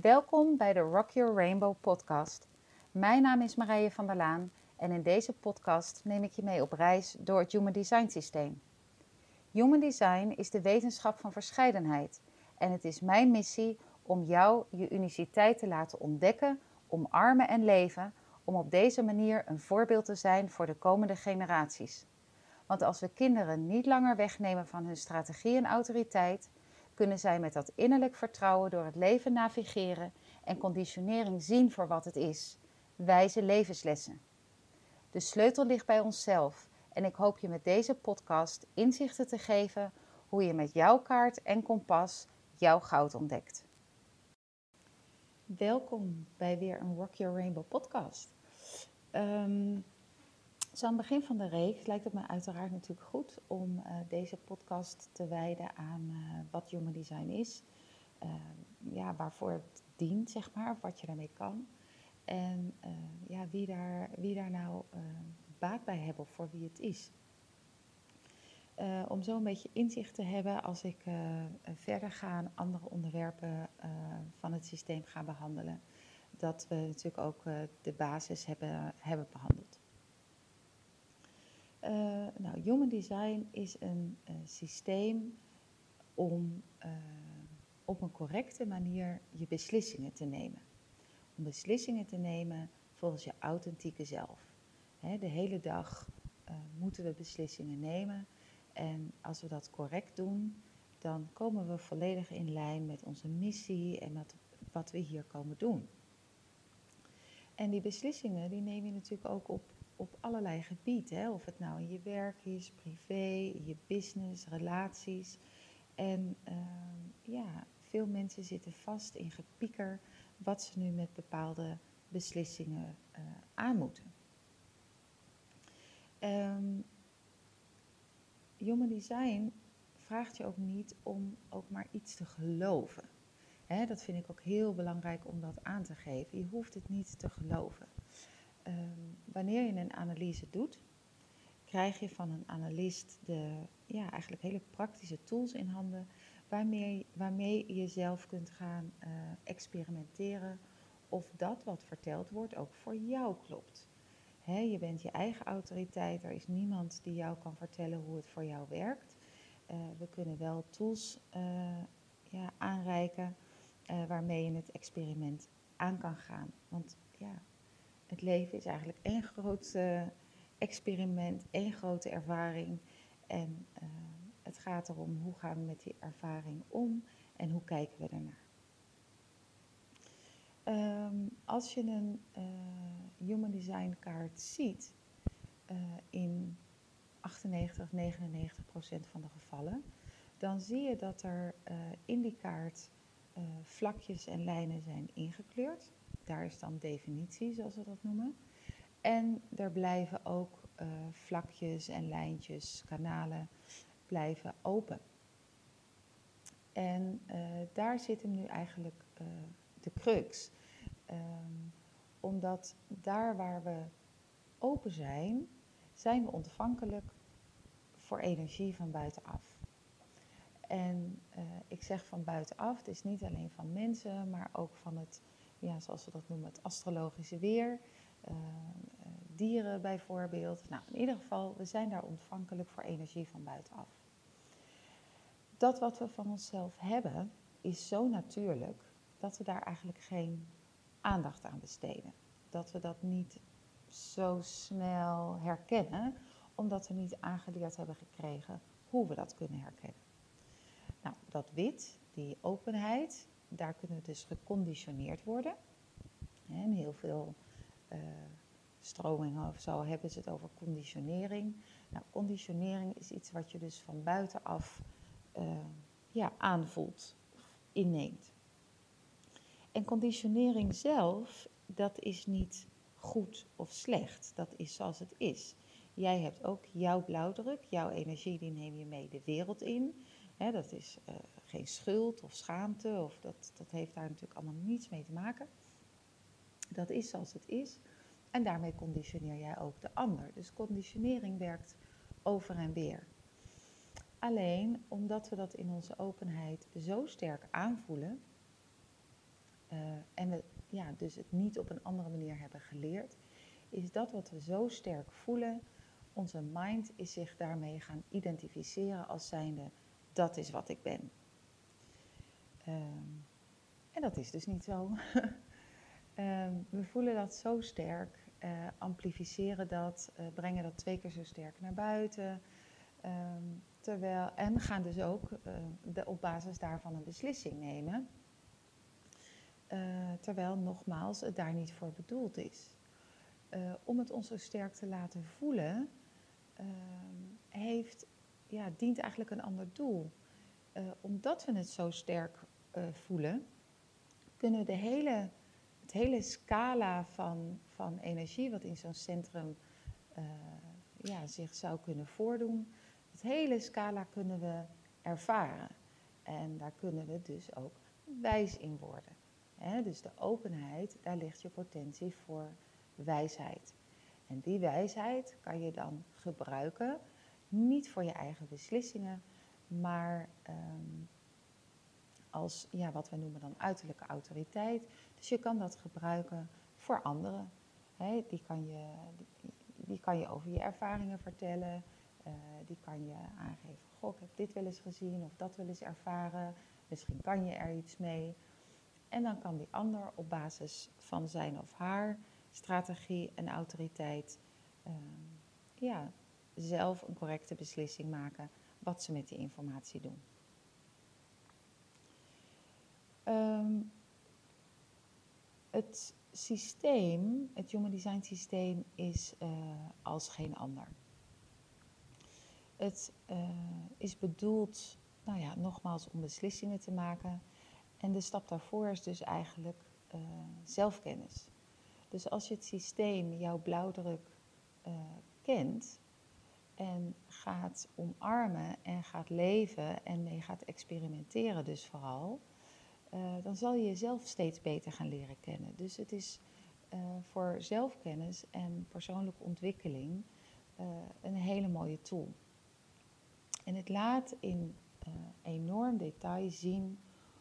Welkom bij de Rock Your Rainbow podcast. Mijn naam is Marije van der Laan en in deze podcast neem ik je mee op reis door het Human Design systeem. Human Design is de wetenschap van verscheidenheid en het is mijn missie om jou je uniciteit te laten ontdekken, omarmen en leven, om op deze manier een voorbeeld te zijn voor de komende generaties. Want als we kinderen niet langer wegnemen van hun strategie en autoriteit, kunnen zij met dat innerlijk vertrouwen door het leven navigeren en conditionering zien voor wat het is: wijze levenslessen. De sleutel ligt bij onszelf en ik hoop je met deze podcast inzichten te geven hoe je met jouw kaart en kompas jouw goud ontdekt. Welkom bij weer een Rock Your Rainbow podcast. Um, zo aan het begin van de reeks lijkt het me uiteraard natuurlijk goed om uh, deze podcast te wijden aan uh, wat Human Design is. Uh, ja, waarvoor het dient, zeg maar, of wat je daarmee kan. En ja, wie, daar, wie daar nou baat bij hebben of voor wie het is. om zo een beetje inzicht te hebben als ik verder ga aan andere onderwerpen van het systeem ga behandelen. Dat we natuurlijk ook de basis hebben, hebben behandeld. Uh, nou, Human Design is een uh, systeem om uh, op een correcte manier je beslissingen te nemen. Om beslissingen te nemen volgens je authentieke zelf. De hele dag moeten we beslissingen nemen. En als we dat correct doen, dan komen we volledig in lijn met onze missie en met wat we hier komen doen. En die beslissingen die neem je natuurlijk ook op op allerlei gebieden. Hè? Of het nou in je werk is, privé, je business, relaties. En ehm, ja, veel mensen zitten vast in gepieker wat ze nu met bepaalde beslissingen uh, aan moeten. Um, Human Design vraagt je ook niet om ook maar iets te geloven. dat vind ik ook heel belangrijk om dat aan te geven. Je hoeft het niet te geloven. Ehm, wanneer je een analyse doet, krijg je van een analist de ja, eigenlijk hele praktische tools in handen waarmee, waarmee je zelf kunt gaan uh, experimenteren of dat wat verteld wordt ook voor jou klopt. je bent je eigen autoriteit, er is niemand die jou kan vertellen hoe het voor jou werkt. Uh, we kunnen wel tools uh, ja, aanreiken waarmee je het experiment aan kan gaan. Want ja, het leven is eigenlijk één groot uh, experiment, één grote ervaring. En uh, het gaat erom hoe gaan we met die ervaring om en hoe kijken we ernaar. Um, als je een uh, Human Design kaart ziet, in 98 of 99 procent van de gevallen, dan zie je dat er in die kaart vlakjes en lijnen zijn ingekleurd. Daar is dan definitie, zoals we dat noemen. En er blijven ook uh, vlakjes en lijntjes, kanalen, blijven open. En uh, daar zit nu eigenlijk uh, de crux. Um, omdat daar waar we open zijn, zijn we ontvankelijk voor energie van buitenaf. En ik zeg van buitenaf, het is niet alleen van mensen, maar ook van het ja, zoals we dat noemen, het astrologische weer. Uh, dieren bijvoorbeeld. Nou, in ieder geval, we zijn daar ontvankelijk voor energie van buitenaf. Dat wat we van onszelf hebben, is zo natuurlijk dat we daar eigenlijk geen aandacht aan besteden. Dat we dat niet zo snel herkennen, omdat we niet aangeleerd hebben gekregen hoe we dat kunnen herkennen. Nou, dat wit, die openheid, daar kunnen dus geconditioneerd worden. En heel veel uh, stromingen of zo hebben ze het over conditionering. Nou, conditionering is iets wat je dus van buitenaf uh, ja, aanvoelt, inneemt. En conditionering zelf, dat is niet goed of slecht. Dat is zoals het is. Jij hebt ook jouw blauwdruk, jouw energie, die neem je mee de wereld in. Dat is uh, geen schuld of schaamte, of dat, dat heeft daar natuurlijk allemaal niets mee te maken. Dat is zoals het is. En daarmee conditioneer jij ook de ander. Dus conditionering werkt over en weer. Alleen omdat we dat in onze openheid zo sterk aanvoelen, uh, en het, ja, dus het niet op een andere manier hebben geleerd, is dat wat we zo sterk voelen, onze mind is zich daarmee gaan identificeren als zijnde, dat is wat ik ben. Um, en dat is dus niet zo. um, we voelen dat zo sterk, uh, amplificeren dat, uh, brengen dat twee keer zo sterk naar buiten. Um, terwijl, en gaan dus ook uh, de, op basis daarvan een beslissing nemen. terwijl nogmaals het daar niet voor bedoeld is. om het ons zo sterk te laten voelen, heeft, ja, dient eigenlijk een ander doel. omdat we het zo sterk voelen, kunnen we de hele, het hele scala van, van energie wat in zo'n centrum uh, ja, zich zou kunnen voordoen, het hele scala kunnen we ervaren. En daar kunnen we dus ook wijs in worden. dus de openheid, daar ligt je potentie voor wijsheid. En die wijsheid kan je dan gebruiken, niet voor je eigen beslissingen, maar um, als ja, wat we noemen dan uiterlijke autoriteit. Dus je kan dat gebruiken voor anderen. die, kan je, die, kan je over je ervaringen vertellen. Uh, die kan je aangeven, goh, ik heb dit wel eens gezien of dat wel eens ervaren. Misschien kan je er iets mee. En dan kan die ander op basis van zijn of haar strategie en autoriteit uh, ja, zelf een correcte beslissing maken wat ze met die informatie doen. Um, het systeem, het Human Design systeem, is uh, als geen ander. Het uh, is bedoeld, nou ja, nogmaals om beslissingen te maken. En de stap daarvoor is dus eigenlijk uh, zelfkennis. Dus als je het systeem, jouw blauwdruk, kent en gaat omarmen en gaat leven en mee gaat experimenteren dus vooral uh, dan zal je jezelf steeds beter gaan leren kennen. Dus het is uh, voor zelfkennis en persoonlijke ontwikkeling uh, een hele mooie tool. En het laat in enorm detail zien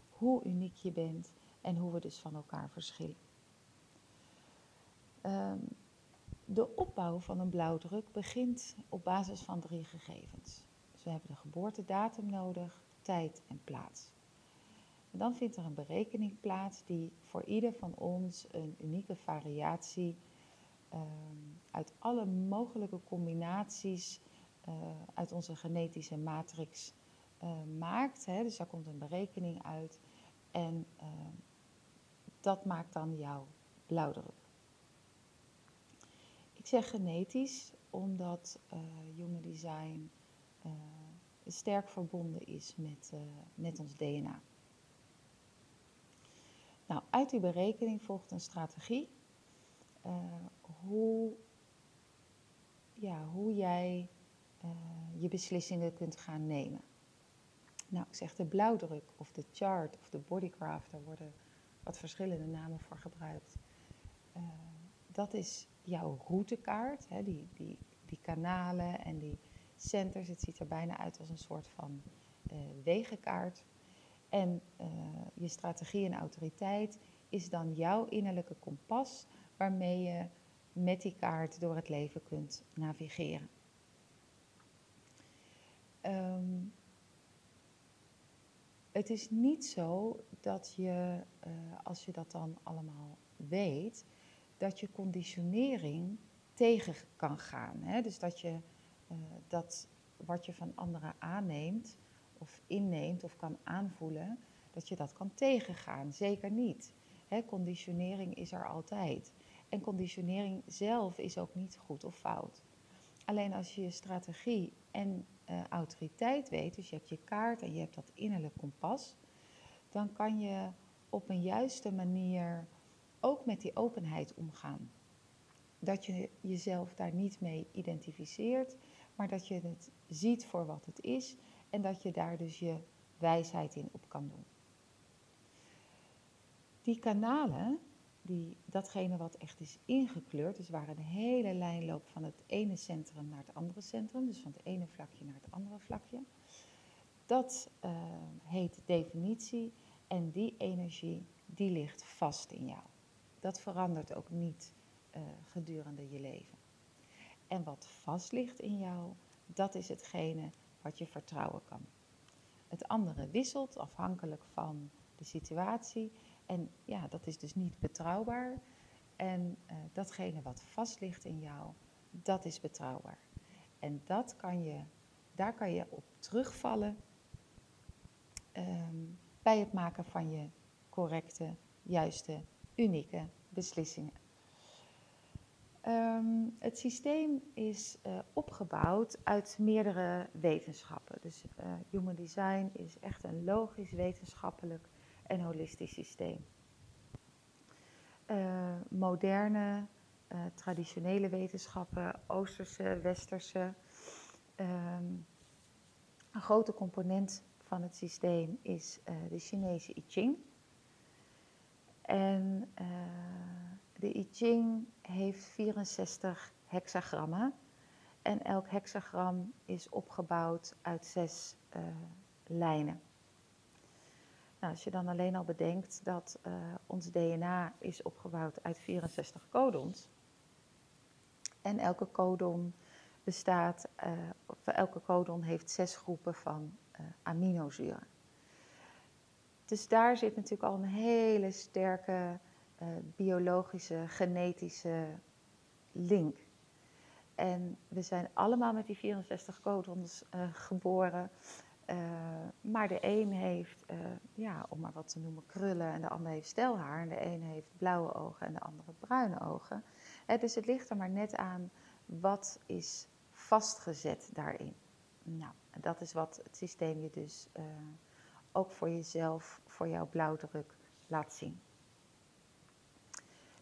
hoe uniek je bent en hoe we dus van elkaar verschillen. Um, de opbouw van een blauwdruk begint op basis van drie gegevens. Dus we hebben de geboortedatum nodig, tijd en plaats. En dan vindt er een berekening plaats die voor ieder van ons een unieke variatie um, uit alle mogelijke combinaties uh, uit onze genetische matrix uh, maakt. Hè. Dus daar komt een berekening uit en uh, dat maakt dan jouw blauwdruk. Ik zeg genetisch omdat Human Design sterk verbonden is met, met ons DNA. Nou, uit die berekening volgt een strategie uh, hoe, ja, hoe jij uh, je beslissingen kunt gaan nemen. Nou, ik zeg de blauwdruk of de chart of de bodycraft, daar worden wat verschillende namen voor gebruikt. Dat is jouw routekaart, hè, die, die, die kanalen en die centers. Het ziet er bijna uit als een soort van wegenkaart. En uh, je strategie en autoriteit is dan jouw innerlijke kompas waarmee je met die kaart door het leven kunt navigeren. Um, het is niet zo dat je, uh, als je dat dan allemaal weet, dat je conditionering tegen kan gaan. Hè? Dus dat je uh, dat wat je van anderen aanneemt, of inneemt of kan aanvoelen, dat je dat kan tegengaan. Zeker niet. He, conditionering is er altijd. En conditionering zelf is ook niet goed of fout. Alleen als je je strategie en uh, autoriteit weet, dus je hebt je kaart en je hebt dat innerlijk kompas, dan kan je op een juiste manier ook met die openheid omgaan. Dat je jezelf daar niet mee identificeert, maar dat je het ziet voor wat het is en dat je daar dus je wijsheid in op kan doen. Die kanalen, die, datgene wat echt is ingekleurd, dus waar een hele lijn loopt van het ene centrum naar het andere centrum, dus van het ene vlakje naar het andere vlakje, dat uh, heet definitie en die energie die ligt vast in jou. Dat verandert ook niet uh, gedurende je leven. En wat vast ligt in jou, dat is hetgene wat je vertrouwen kan. Het andere wisselt afhankelijk van de situatie. En ja, dat is dus niet betrouwbaar. En uh, datgene wat vast ligt in jou, dat is betrouwbaar. En dat kan je, daar kan je op terugvallen um, bij het maken van je correcte, juiste, unieke beslissingen. Um, het systeem is uh, opgebouwd uit meerdere wetenschappen. Dus uh, Human Design is echt een logisch, wetenschappelijk en holistisch systeem. Uh, moderne, traditionele wetenschappen, Oosterse, Westerse. Um, een grote component van het systeem is de Chinese I Ching. En de I Ching heeft 64 hexagrammen. En elk hexagram is opgebouwd uit zes uh, lijnen. Nou, als je dan alleen al bedenkt dat uh, ons DNA is opgebouwd uit 64 codons. En elke codon bestaat, of elke codon heeft zes groepen van aminozuren. Dus daar zit natuurlijk al een hele sterke uh, biologische, genetische link. En we zijn allemaal met die 64 codons uh, geboren. Uh, maar de een heeft, ja, om maar wat te noemen, krullen en de ander heeft stelhaar. En de een heeft blauwe ogen en de andere bruine ogen. dus het ligt er maar net aan wat is vastgezet daarin. Nou, dat is wat het systeem je dus ook voor jezelf, voor jouw blauwdruk laat zien.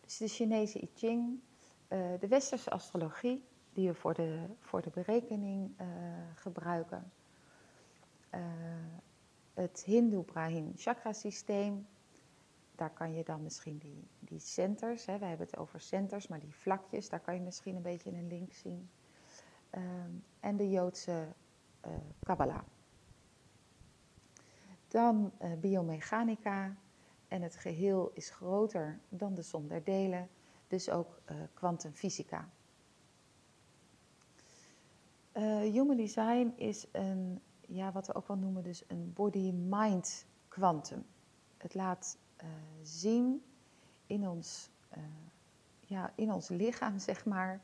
Dus de Chinese I Ching, uh, de westerse astrologie, die we voor de, voor de berekening uh, gebruiken. Uh, het Hindoe-Brahmin chakra systeem, daar kan je dan misschien die, die centers, hè, we hebben het over centers, maar die vlakjes, daar kan je misschien een beetje een link zien. en de Joodse Kabbalah. Dan biomechanica, en het geheel is groter dan de som der delen, dus ook eh, kwantumfysica. Uh, human design is een, ja, wat we ook wel noemen, dus een body-mind quantum. Het laat uh, zien in ons, ja, in ons lichaam, zeg maar,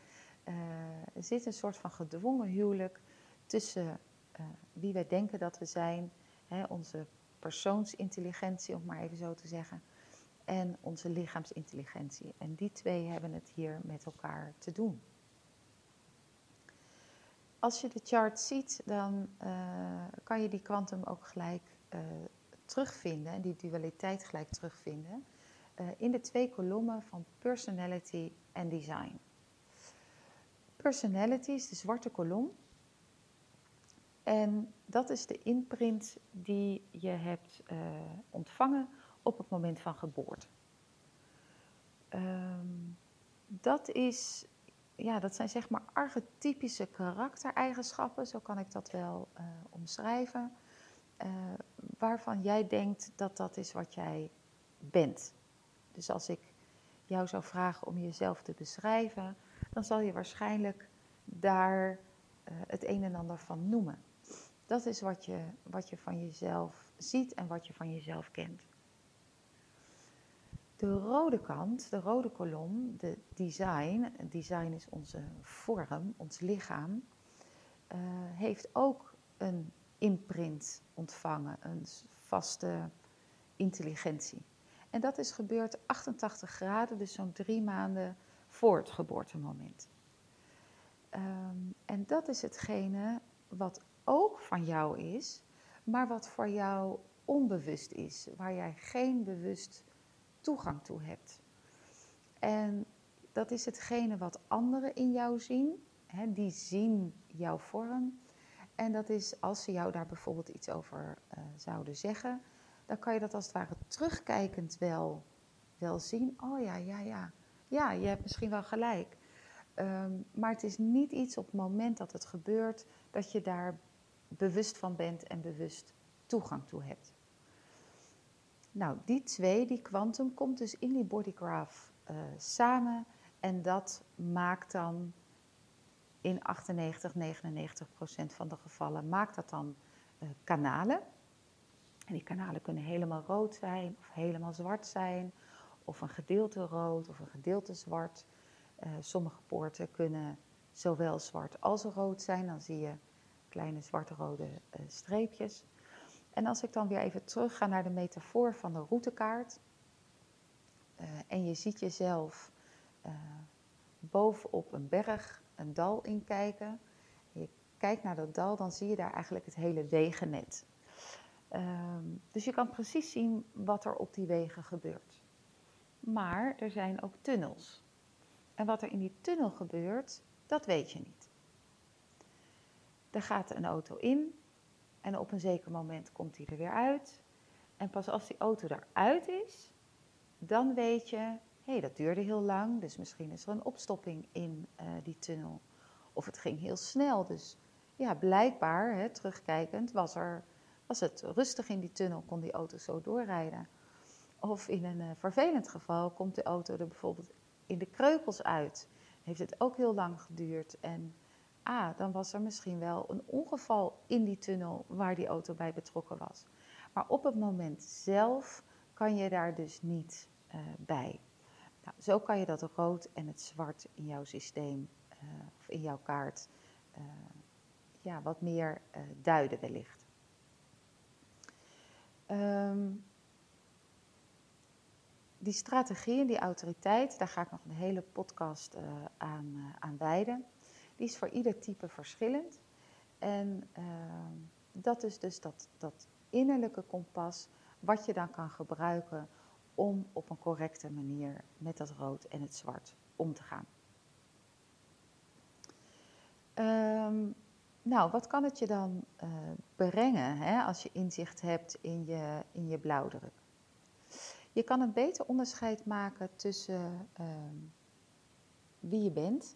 er zit een soort van gedwongen huwelijk tussen wie wij denken dat we zijn, hè, onze persoonsintelligentie, om maar even zo te zeggen, en onze lichaamsintelligentie. En die twee hebben het hier met elkaar te doen. Als je de chart ziet, dan uh, kan je die kwantum ook gelijk uh, terugvinden, en die dualiteit gelijk terugvinden, uh, in de twee kolommen van personality en design. Personality is de zwarte kolom en dat is de imprint die je hebt uh, ontvangen op het moment van geboorte. Um, dat, is, ja, dat zijn zeg maar archetypische karaktereigenschappen, zo kan ik dat wel uh, omschrijven, uh, waarvan jij denkt dat dat is wat jij bent. Dus als ik jou zou vragen om jezelf te beschrijven, dan zal je waarschijnlijk daar het een en ander van noemen. Dat is wat je, wat je van jezelf ziet en wat je van jezelf kent. De rode kant, de rode kolom, de design, design is onze vorm, ons lichaam, uh, heeft ook een imprint ontvangen, een vaste intelligentie. En dat is gebeurd 88 graden, dus zo'n drie maanden voor het geboortemoment. Um, en dat is hetgene wat ook van jou is, maar wat voor jou onbewust is, waar jij geen bewust toegang toe hebt. En dat is hetgene wat anderen in jou zien, hè, die zien jouw vorm. En dat is als ze jou daar bijvoorbeeld iets over uh, zouden zeggen, dan kan je dat als het ware terugkijkend wel, wel zien. Oh ja, ja, ja. Ja, je hebt misschien wel gelijk. Um, maar het is niet iets op het moment dat het gebeurt dat je daar bewust van bent en bewust toegang toe hebt. Nou, die twee, die kwantum, komt dus in die bodygraph uh, samen. En dat maakt dan in 98, 99 procent van de gevallen, maakt dat dan uh, kanalen. En die kanalen kunnen helemaal rood zijn of helemaal zwart zijn. Of een gedeelte rood of een gedeelte zwart. Uh, sommige poorten kunnen zowel zwart als rood zijn. Dan zie je kleine zwart-rode uh, streepjes. En als ik dan weer even terug ga naar de metafoor van de routekaart. Uh, en je ziet jezelf bovenop een berg, een dal inkijken. Je kijkt naar dat dal, dan zie je daar eigenlijk het hele wegennet. Um, dus je kan precies zien wat er op die wegen gebeurt. Maar er zijn ook tunnels. En wat er in die tunnel gebeurt, dat weet je niet. Er gaat een auto in en op een zeker moment komt hij er weer uit. En pas als die auto eruit is, dan weet je, hé, hey, dat duurde heel lang, dus misschien is er een opstopping in uh, die tunnel. Of het ging heel snel, dus ja, blijkbaar, hè, terugkijkend, was, er, was het rustig in die tunnel, kon die auto zo doorrijden. Of in een uh, vervelend geval komt de auto er bijvoorbeeld in de kreukels uit. Heeft het ook heel lang geduurd. En ah, dan was er misschien wel een ongeval in die tunnel waar die auto bij betrokken was. Maar op het moment zelf kan je daar dus niet uh, bij. Nou, zo kan je dat rood en het zwart in jouw systeem uh, of in jouw kaart uh, ja, wat meer duiden wellicht. Um, die strategie en die autoriteit, daar ga ik nog een hele podcast aan, aan wijden. Die is voor ieder type verschillend. En uh, dat is dus dat, dat innerlijke kompas wat je dan kan gebruiken om op een correcte manier met dat rood en het zwart om te gaan. Um, nou, wat kan het je dan uh, brengen hè, als je inzicht hebt in je, in je blauwdruk? Je kan een beter onderscheid maken tussen uh, wie je bent,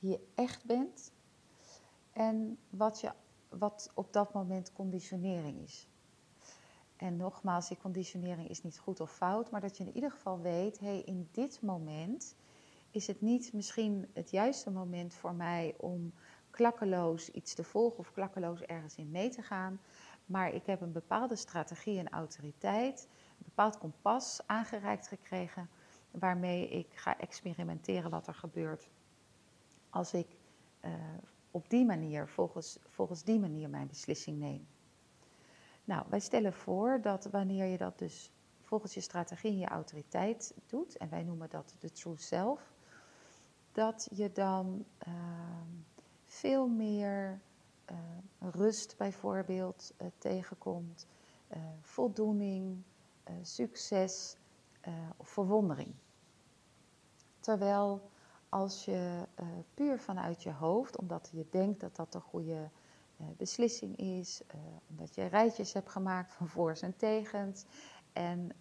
wie je echt bent, en wat, je, wat op dat moment conditionering is. En nogmaals, die conditionering is niet goed of fout, maar dat je in ieder geval weet, hé, hey, in dit moment is het niet misschien het juiste moment voor mij om klakkeloos iets te volgen of klakkeloos ergens in mee te gaan. Maar ik heb een bepaalde strategie en autoriteit een bepaald kompas aangereikt gekregen waarmee ik ga experimenteren wat er gebeurt als ik uh, op die manier, volgens, volgens die manier mijn beslissing neem. Nou, wij stellen voor dat wanneer je dat dus volgens je strategie en je autoriteit doet, en wij noemen dat de true self, dat je dan uh, veel meer uh, rust bijvoorbeeld tegenkomt, voldoening, succes of verwondering. Terwijl als je uh, puur vanuit je hoofd, omdat je denkt dat dat de goede beslissing is, omdat je rijtjes hebt gemaakt van voor's en tegens en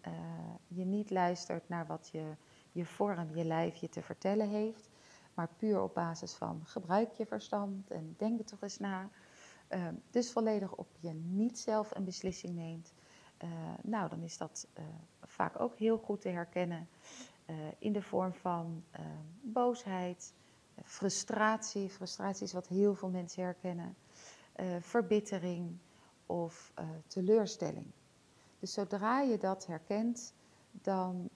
je niet luistert naar wat je, je vorm, je lijf je te vertellen heeft, maar puur op basis van gebruik je verstand en denk er toch eens na. dus volledig op je niet zelf een beslissing neemt, nou, dan is dat vaak ook heel goed te herkennen uh, in de vorm van boosheid, frustratie. Frustratie is wat heel veel mensen herkennen. verbittering of teleurstelling. Dus zodra je dat herkent, dan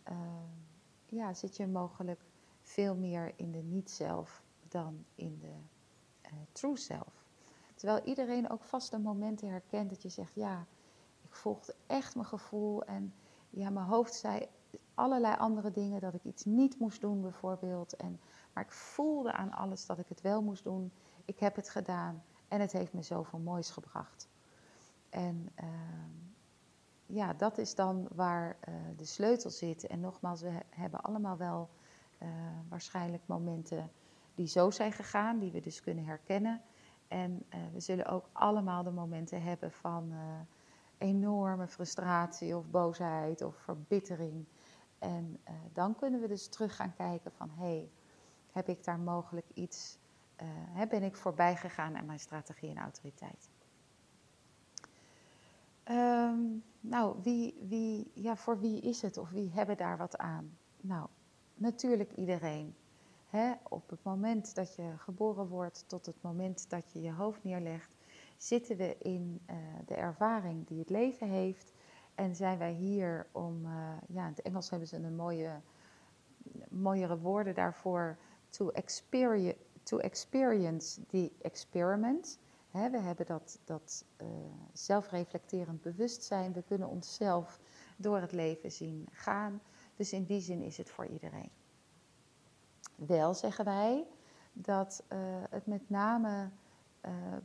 ja, zit je mogelijk veel meer in de niet-zelf dan in de true self. Terwijl iedereen ook vast de momenten herkent dat je zegt, ja, ik volgde echt mijn gevoel en ja, mijn hoofd zei allerlei andere dingen, dat ik iets niet moest doen bijvoorbeeld. En, maar ik voelde aan alles dat ik het wel moest doen. Ik heb het gedaan en het heeft me zoveel moois gebracht. En uh, ja, dat is dan waar uh, de sleutel zit. En nogmaals, we hebben allemaal wel uh, waarschijnlijk momenten die zo zijn gegaan, die we dus kunnen herkennen. En we zullen ook allemaal de momenten hebben van enorme frustratie of boosheid of verbittering. En uh, dan kunnen we dus terug gaan kijken van hé, hey, heb ik daar mogelijk iets, uh, ben ik voorbij gegaan aan mijn strategie en autoriteit. Ehm, nou, wie, wie, ja, voor wie is het of wie hebben daar wat aan? Nou, natuurlijk iedereen. Op het moment dat je geboren wordt tot het moment dat je je hoofd neerlegt, zitten we in uh, de ervaring die het leven heeft. En zijn wij hier om, uh, ja, in het Engels hebben ze een mooie, mooiere woorden daarvoor, to experience, to experience the experiment. We hebben dat, dat uh, zelfreflecterend bewustzijn. We kunnen onszelf door het leven zien gaan. Dus in die zin is het voor iedereen. Wel zeggen wij dat uh, het met name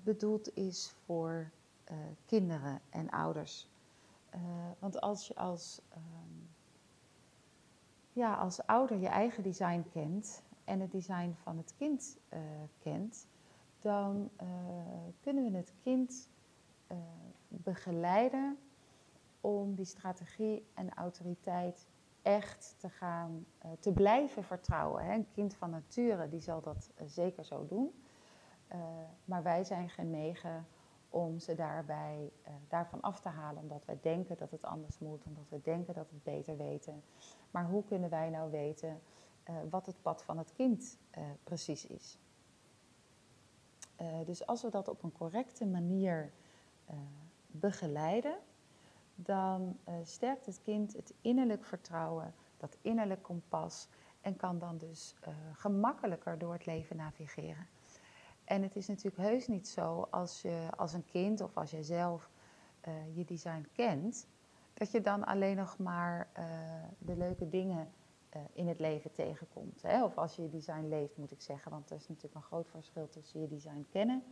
bedoeld is voor kinderen en ouders. Want als je als, um, ja, als ouder je eigen design kent en het design van het kind kent, dan uh, kunnen we het kind begeleiden om die strategie en autoriteit echt te gaan, te blijven vertrouwen. Hè. Een kind van nature die zal dat zeker zo doen. maar wij zijn genegen om ze daarbij, daarvan af te halen, omdat wij denken dat het anders moet, omdat we denken dat we het beter weten. Maar hoe kunnen wij nou weten wat het pad van het kind precies is? Dus als we dat op een correcte manier begeleiden, dan sterkt het kind het innerlijk vertrouwen, dat innerlijk kompas en kan dan dus gemakkelijker door het leven navigeren. En het is natuurlijk heus niet zo als je als een kind of als jij zelf je design kent, dat je dan alleen nog maar de leuke dingen uh, in het leven tegenkomt. Hè? Of als je je design leeft, moet ik zeggen. Want er is natuurlijk een groot verschil tussen je design kennen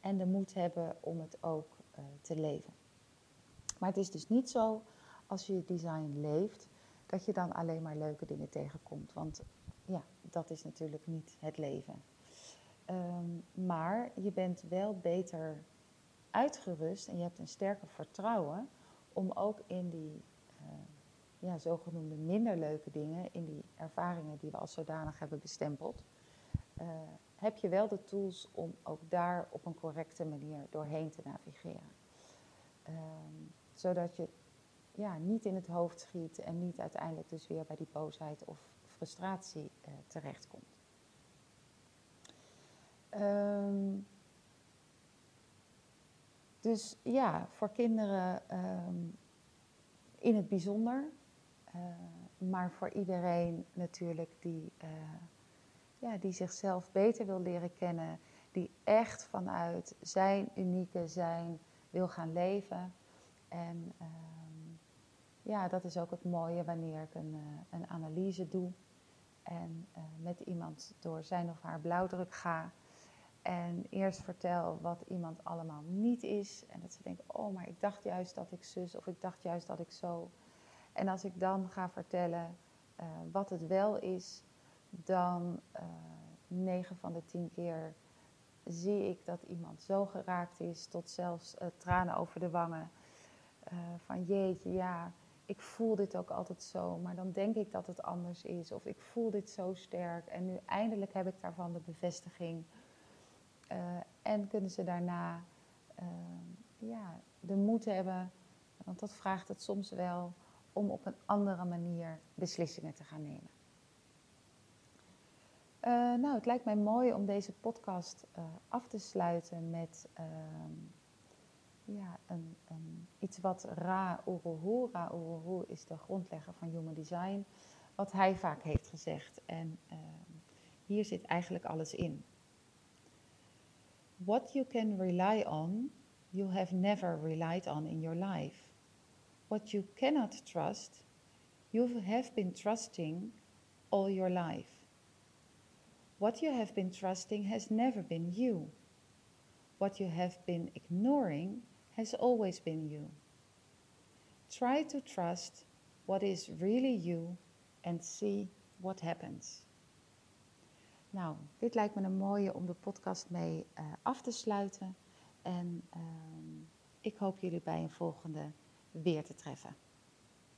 en de moed hebben om het ook te leven. Maar het is dus niet zo als je je design leeft, dat je dan alleen maar leuke dingen tegenkomt. Want ja, dat is natuurlijk niet het leven. Um, maar je bent wel beter uitgerust en je hebt een sterker vertrouwen om ook in die uh, ja, zogenoemde minder leuke dingen, in die ervaringen die we als zodanig hebben bestempeld, uh, heb je wel de tools om ook daar op een correcte manier doorheen te navigeren. Um, zodat je ja, niet in het hoofd schiet en niet uiteindelijk dus weer bij die boosheid of frustratie uh, terechtkomt. Um, dus ja, voor kinderen um, in het bijzonder uh, maar voor iedereen natuurlijk die, uh, ja, die zichzelf beter wil leren kennen, die echt vanuit zijn unieke zijn wil gaan leven. En uh, ja, dat is ook het mooie wanneer ik een, eh, een analyse doe en met iemand door zijn of haar blauwdruk ga. En eerst vertel wat iemand allemaal niet is. En dat ze denken, oh, maar ik dacht juist dat ik zus of ik dacht juist dat ik zo. En als ik dan ga vertellen uh, wat het wel is, dan uh, eh, 9 van de 10 keer zie ik dat iemand zo geraakt is tot zelfs uh, tranen over de wangen. van jeetje, ja, ik voel dit ook altijd zo, maar dan denk ik dat het anders is. Of ik voel dit zo sterk en nu eindelijk heb ik daarvan de bevestiging. En kunnen ze daarna ja, de moed hebben, want dat vraagt het soms wel om op een andere manier beslissingen te gaan nemen. Uh, nou, het lijkt mij mooi om deze podcast af te sluiten met uh, ja, een, een, iets wat Ra Uruhu, Ra Uruhu is de grondlegger van Human Design, wat hij vaak heeft gezegd. En ehm, hier zit eigenlijk alles in. What you can rely on, you have never relied on in your life. what you cannot trust, you have been trusting all your life. What you have been trusting has never been you. What you have been ignoring has always been you. Try to trust what is really you and see what happens. Nou, dit lijkt me een mooie om de podcast mee uh, af te sluiten. En uh, ik hoop jullie bij een volgende weer te treffen.